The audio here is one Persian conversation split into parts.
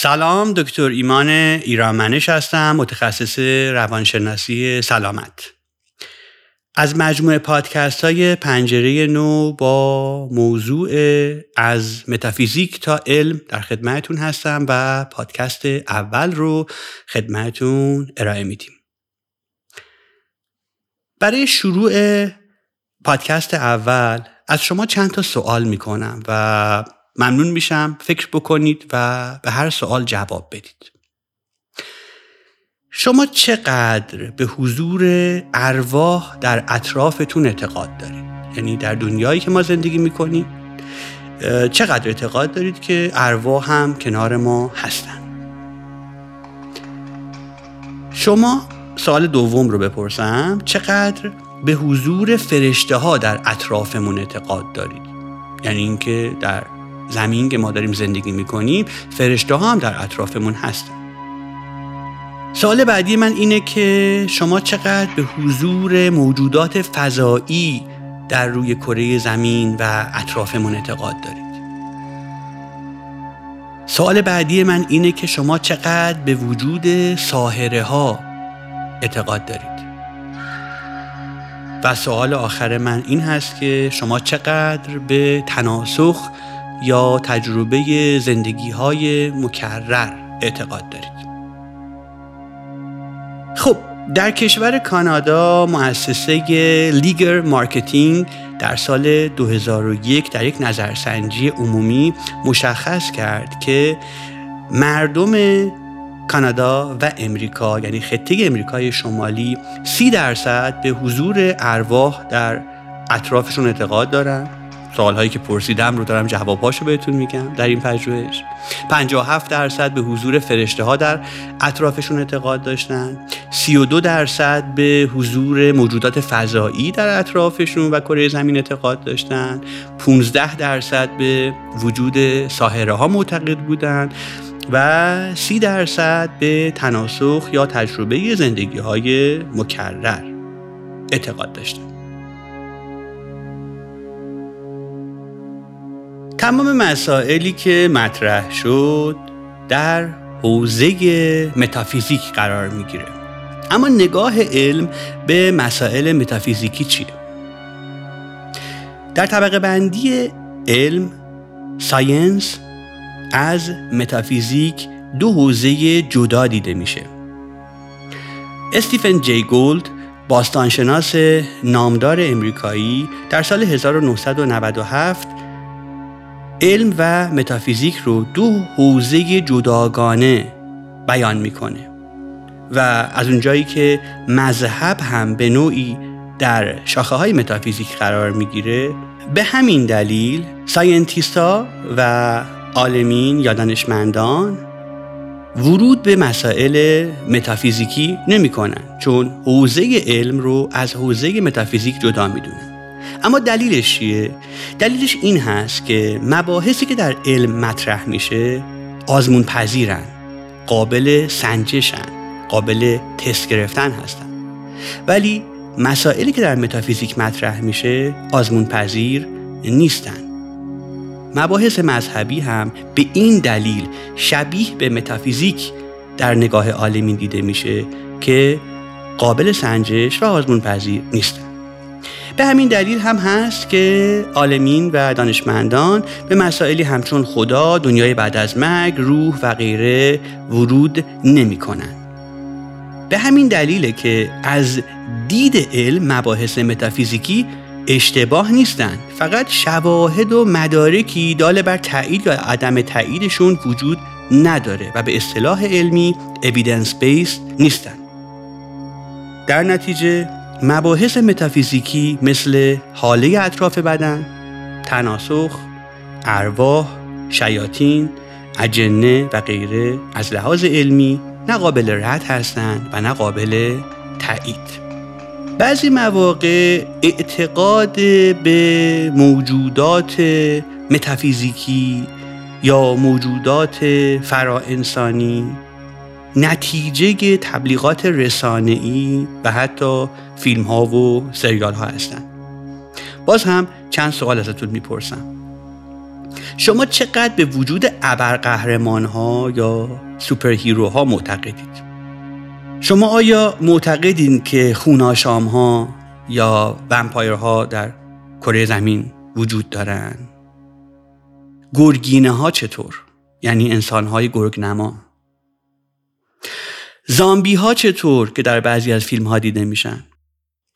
سلام دکتر ایمان ایرانمنش هستم متخصص روانشناسی سلامت. از مجموعه پادکست های پنجره نو با موضوع از متافیزیک تا علم در خدمتون هستم و پادکست اول رو خدمتون ارائه میدیم. برای شروع پادکست اول از شما چند تا سوال می‌کنم و ممنون میشم. فکر بکنید و به هر سوال جواب بدید. شما چقدر به حضور ارواح در اطرافتون اعتقاد دارید؟ یعنی در دنیایی که ما زندگی می‌کنیم چقدر اعتقاد دارید که ارواح هم کنار ما هستن؟ شما سوال دوم رو بپرسم. چقدر به حضور فرشته ها در اطرافمون اعتقاد دارید؟ یعنی اینکه در زمین که ما داریم زندگی می‌کنیم فرشته ها هم در اطرافمون هستن. سوال بعدی من اینه که شما چقدر به حضور موجودات فضایی در روی کره زمین و اطرافمون اعتقاد دارید؟ سوال بعدی من اینه که شما چقدر به وجود ساهره ها اعتقاد دارید؟ و سوال آخر من این هست که شما چقدر به تناسخ یا تجربه زندگی های مکرر اعتقاد دارید. خب در کشور کانادا مؤسسه لیگر مارکتینگ در سال 2001 در یک نظرسنجی عمومی مشخص کرد که مردم کانادا و امریکا یعنی خطه امریکای شمالی سی درصد به حضور ارواح در اطرافشون اعتقاد دارن. سوالهایی که پرسیدم رو دارم جوابهاشو بهتون میگم در این پژوهش. 57 درصد به حضور فرشته ها در اطرافشون اعتقاد داشتن. 32 درصد به حضور موجودات فضایی در اطرافشون و کره زمین اعتقاد داشتن. 15 درصد به وجود ساحره ها معتقد بودند و 30 درصد به تناسخ یا تجربه زندگی های مکرر اعتقاد داشتن. تمام مسائلی که مطرح شد در حوزه متافیزیک قرار می‌گیره اما نگاه علم به مسائل متافیزیکی چیه؟ در طبقه بندی علم science از متافیزیک دو حوزه جدا دیده میشه استیفن جی گولد باستانشناس نامدار امریکایی در سال 1997 علم و متافیزیک رو دو حوزه جداگانه بیان می‌کنه. و از اونجایی که مذهب هم به نوعی در شاخه های متافیزیک قرار می‌گیره به همین دلیل ساینتیستا و عالمین یا دانشمندان ورود به مسائل متافیزیکی نمی‌کنن چون حوزه علم رو از حوزه متافیزیک جدا می‌دونن. اما دلیلش چیه؟ دلیلش این هست که مباحثی که در علم مطرح میشه آزمون پذیرن قابل سنجشن قابل تست گرفتن هستن. ولی مسائلی که در متافیزیک مطرح میشه آزمون پذیر نیستن. مباحث مذهبی هم به این دلیل شبیه به متافیزیک در نگاه عالمین دیده میشه که قابل سنجش و آزمون پذیر نیستن. به همین دلیل هم هست که عالمین و دانشمندان به مسائلی همچون خدا، دنیای بعد از مرگ، روح و غیره ورود نمی کنن. به همین دلیله که از دید علم مباحث متافیزیکی اشتباه نیستند فقط شواهد و مدارکی داله بر تایید یا عدم تاییدشون وجود نداره و به اصطلاح علمی evidence based نیستن در نتیجه مباحث متافیزیکی مثل حاله اطراف بدن، تناسخ، ارواح، شیاطین، اجنه و غیره از لحاظ علمی نه قابل رد هستند و نه قابل تایید. بعضی مواقع اعتقاد به موجودات متافیزیکی یا موجودات فراانسانی نتیجه تبلیغات رسانه‌ای و حتی فیلم ها و سریال ها هستند. باز هم چند سوال ازتون می‌پرسم. شما چقدر به وجود ابرقهرمان ها یا سوپر ها معتقدید شما آیا معتقدین که خوناشام ها یا ها در کره زمین وجود دارن گرگینه ها چطور یعنی انسان های گرگ نما زامبی ها چطور که در بعضی از فیلم ها دیده میشن؟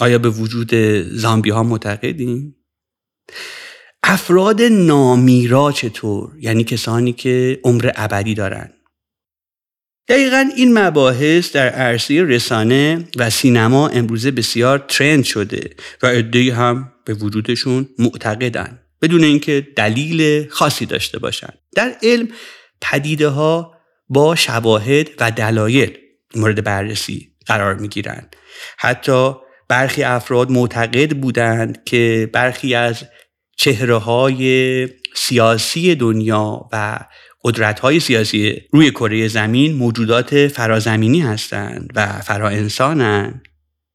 آیا به وجود زامبی ها معتقدین؟ افراد نامیرا چطور؟ یعنی کسانی که عمر ابدی دارن. دقیقا این مباحث در عرصه رسانه و سینما امروزه بسیار ترند شده و عدهای هم به وجودشون معتقدن بدون اینکه دلیل خاصی داشته باشند در علم پدیده ها با شواهد و دلایل مورد بررسی قرار می گیرند حتی برخی افراد معتقد بودند که برخی از چهره های سیاسی دنیا و قدرت های سیاسی روی کره زمین موجودات فرازمینی هستند و فرا انسانند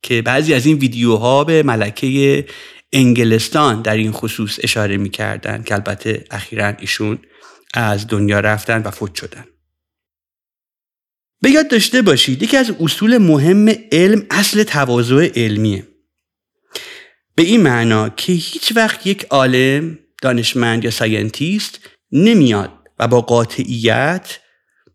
که بعضی از این ویدیوها به ملکه انگلستان در این خصوص اشاره می کردن که البته اخیرا ایشون از دنیا رفتن و فوت شدن. به یاد داشته باشید یکی از اصول مهم علم اصل تواضع علمیه. به این معنا که هیچ وقت یک عالم دانشمند یا scientist نمیاد و با قاطعیت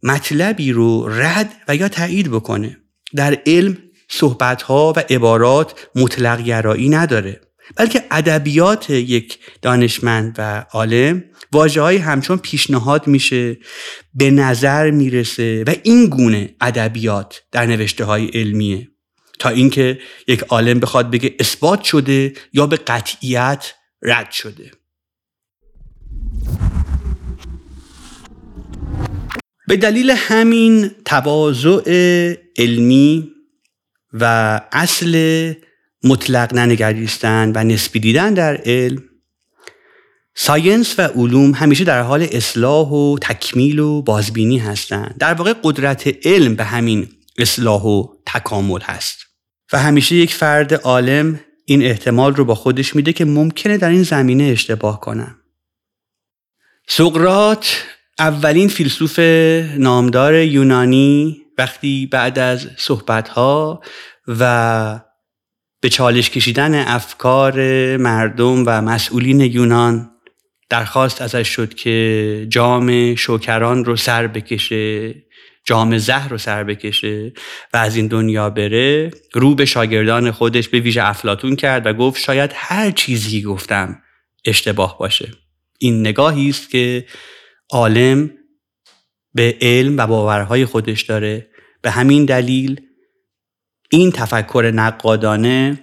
مطلبی رو رد و یا تایید بکنه. در علم صحبتها و عبارات مطلق گرایی نداره بلکه ادبیات یک دانشمند و عالم واژه های همچون پیشنهاد میشه به نظر می‌رسه و این گونه ادبیات در نوشته های علمیه. تا اینکه یک عالم بخواد بگه اثبات شده یا به قطعیت رد شده. به دلیل همین تواضع علمی و اصل مطلق ننگریستن و نسبی دیدن در علم ساینس و علوم همیشه در حال اصلاح و تکمیل و بازبینی هستند در واقع قدرت علم به همین اصلاح و تکامل هست. و همیشه یک فرد عالم این احتمال رو با خودش میده که ممکنه در این زمینه اشتباه کنم سقرات اولین فیلسوف نامدار یونانی وقتی بعد از صحبتها و به چالش کشیدن افکار مردم و مسئولین یونان درخواست ازش شد که جام شوکران رو سر بکشه جام زهر رو سر بکشه و از این دنیا بره. رو به شاگردان خودش به ویژه افلاتون کرد و گفت شاید هر چیزی گفتم اشتباه باشه. این نگاهی است که عالم به علم و باورهای خودش داره. به همین دلیل این تفکر نقادانه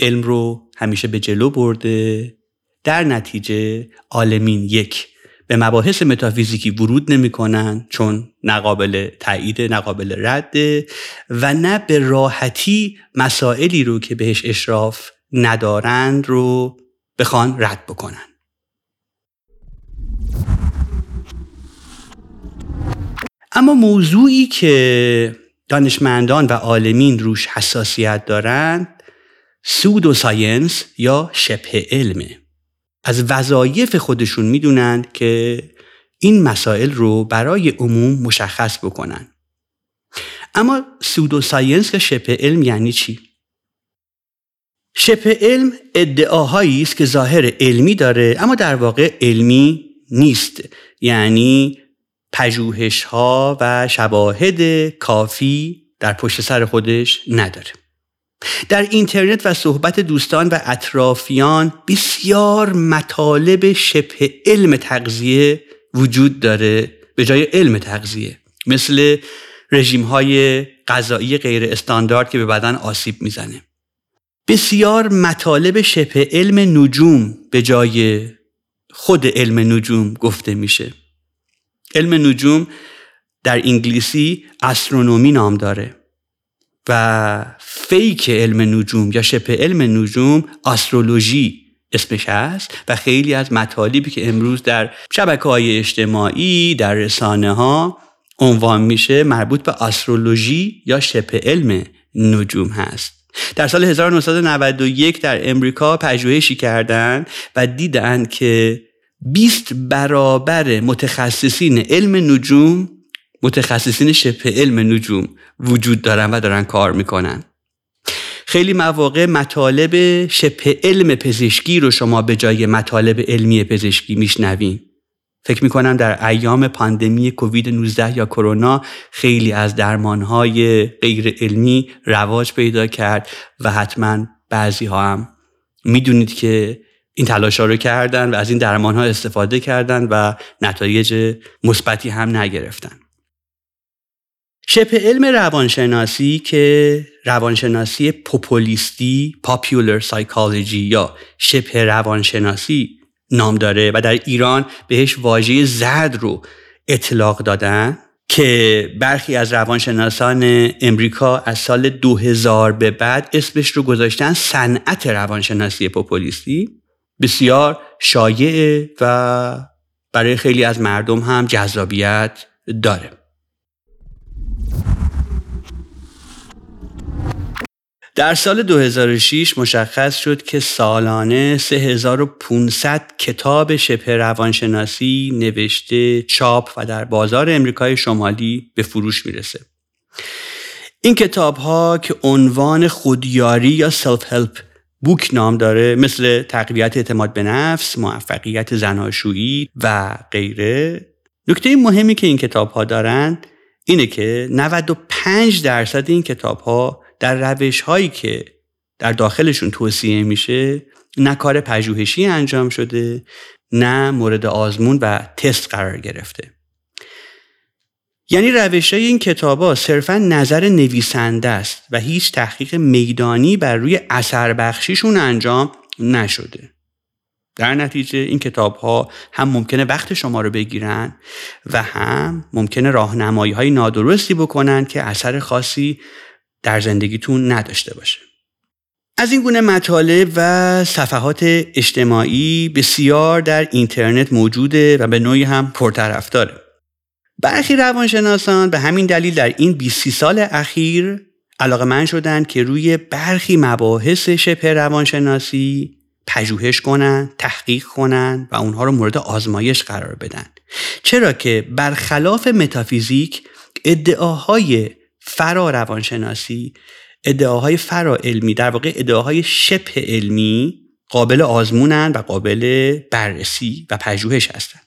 علم رو همیشه به جلو برده. در نتیجه عالمین یک به مباحث متافیزیکی ورود نمی‌کنن چون نقابل تایید نقابل رده و نه به راحتی مسائلی رو که بهش اشراف ندارند رو بخوان رد بکنن. اما موضوعی که دانشمندان و عالمین روش حساسیت دارند سودو ساینس یا شبه علمه. از وظایف خودشون می‌دونند که این مسائل رو برای عموم مشخص بکنن. اما سودو ساینس یا شبه علم یعنی چی؟ شبه علم ادعاهایی است که ظاهر علمی داره اما در واقع علمی نیست. یعنی پژوهش ها و شواهد کافی در پشت سر خودش نداره. در اینترنت و صحبت دوستان و اطرافیان بسیار مطالب شبه علم تغذیه وجود داره به جای علم تغذیه. مثل رژیم های غذایی غیر استاندارد که به بدن آسیب می‌زنه. بسیار مطالب شبه علم نجوم به جای خود علم نجوم گفته میشه. علم نجوم در انگلیسی استرونومی نام داره. و فیک علم نجوم یا شبه علم نجوم استرولوژی اسمش هست و خیلی از مطالبی که امروز در شبکه های اجتماعی در رسانه ها عنوان میشه مربوط به استرولوژی یا شبه علم نجوم هست. در سال 1991 در امریکا پژوهشی کردند و دیدند که 20 برابر متخصصین علم نجوم متخصصین شبه علم نجوم وجود دارن و دارن کار می‌کنن. خیلی مواقع مطالب شبه علم پزشکی رو شما به جای مطالب علمی پزشکی میشنوین. فکر می‌کنم در ایام پاندمی کووید 19 یا کرونا خیلی از درمانهای غیر علمی رواج پیدا کرد و حتما بعضی ها هم می‌دونید که این تلاش ها رو کردن و از این درمان ها استفاده کردن و نتایج مثبتی هم نگرفتن. شبه علم روانشناسی که روانشناسی پوپولیستی پاپیولر سایکولوژی یا شبه روانشناسی نام داره و در ایران بهش واژه زرد رو اطلاق دادن که برخی از روانشناسان امریکا از سال 2000 به بعد اسمش رو گذاشتن صنعت روانشناسی پوپولیستی. بسیار شایعه و برای خیلی از مردم هم جذابیت داره. در سال 2006 مشخص شد که سالانه 3500 کتاب شبه روانشناسی نوشته چاپ و در بازار امریکای شمالی به فروش می‌رسه. این کتاب ها که عنوان خودیاری یا سلف هلپ بوک نام داره مثل تقویت اعتماد به نفس، موفقیت زناشویی و غیره. نکته مهمی که این کتاب ها دارن اینه که 95 درصد این کتاب ها در روش هایی که در داخلشون توصیه میشه نه کار پژوهشی انجام شده نه مورد آزمون و تست قرار گرفته. یعنی روش های این کتاب ها صرفا نظر نویسنده است و هیچ تحقیق میدانی بر روی اثر بخشیشون انجام نشده. در نتیجه این کتاب ها هم ممکنه وقت شما رو بگیرن و هم ممکنه راهنمایی های نادرستی بکنن که اثر خاصی در زندگیتون نداشته باشه از این گونه مطالب و صفحات اجتماعی بسیار در اینترنت موجوده و به نوعی هم پرطرفداره برخی روانشناسان به همین دلیل در این 20 سال اخیر علاقه من شدن که روی برخی مباحث شبه روانشناسی پژوهش کنن، تحقیق کنن و اونها رو مورد آزمایش قرار بدن. چرا که برخلاف متافیزیک ادعاهای فرا روانشناسی ادعاهای فرا علمی در واقع ادعاهای شبه علمی قابل آزمونن و قابل بررسی و پژوهش هستند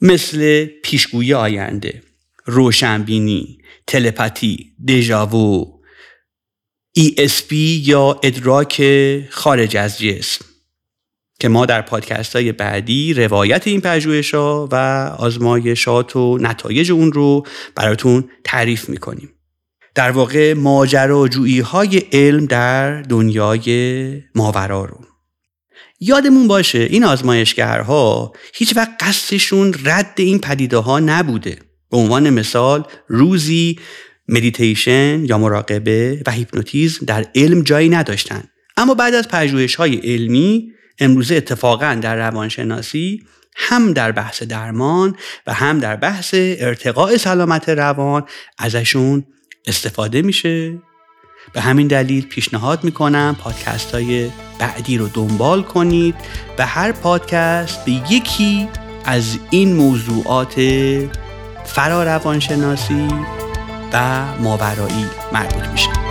مثل پیشگویی آینده روشنبینی تلپاتی دژاوو ESP یا ادراک خارج از جسم که ما در پادکست های بعدی روایت این پژوهش ها و آزمایشات و نتایج اون رو براتون تعریف می‌کنیم. در واقع ماجراجویی های علم در دنیای ماورا رو. یادمون باشه این آزمایشگرها هیچ وقت قصدشون رد این پدیده ها نبوده. به عنوان مثال روزی مدیتیشن یا مراقبه و هیپنوتیزم در علم جایی نداشتن. اما بعد از پژوهش های علمی امروزه اتفاقا در روانشناسی هم در بحث درمان و هم در بحث ارتقاء سلامت روان ازشون استفاده میشه. به همین دلیل پیشنهاد می‌کنم پادکست های بعدی رو دنبال کنید و هر پادکست به یکی از این موضوعات فرا روانشناسی و ماورایی مربوط میشه.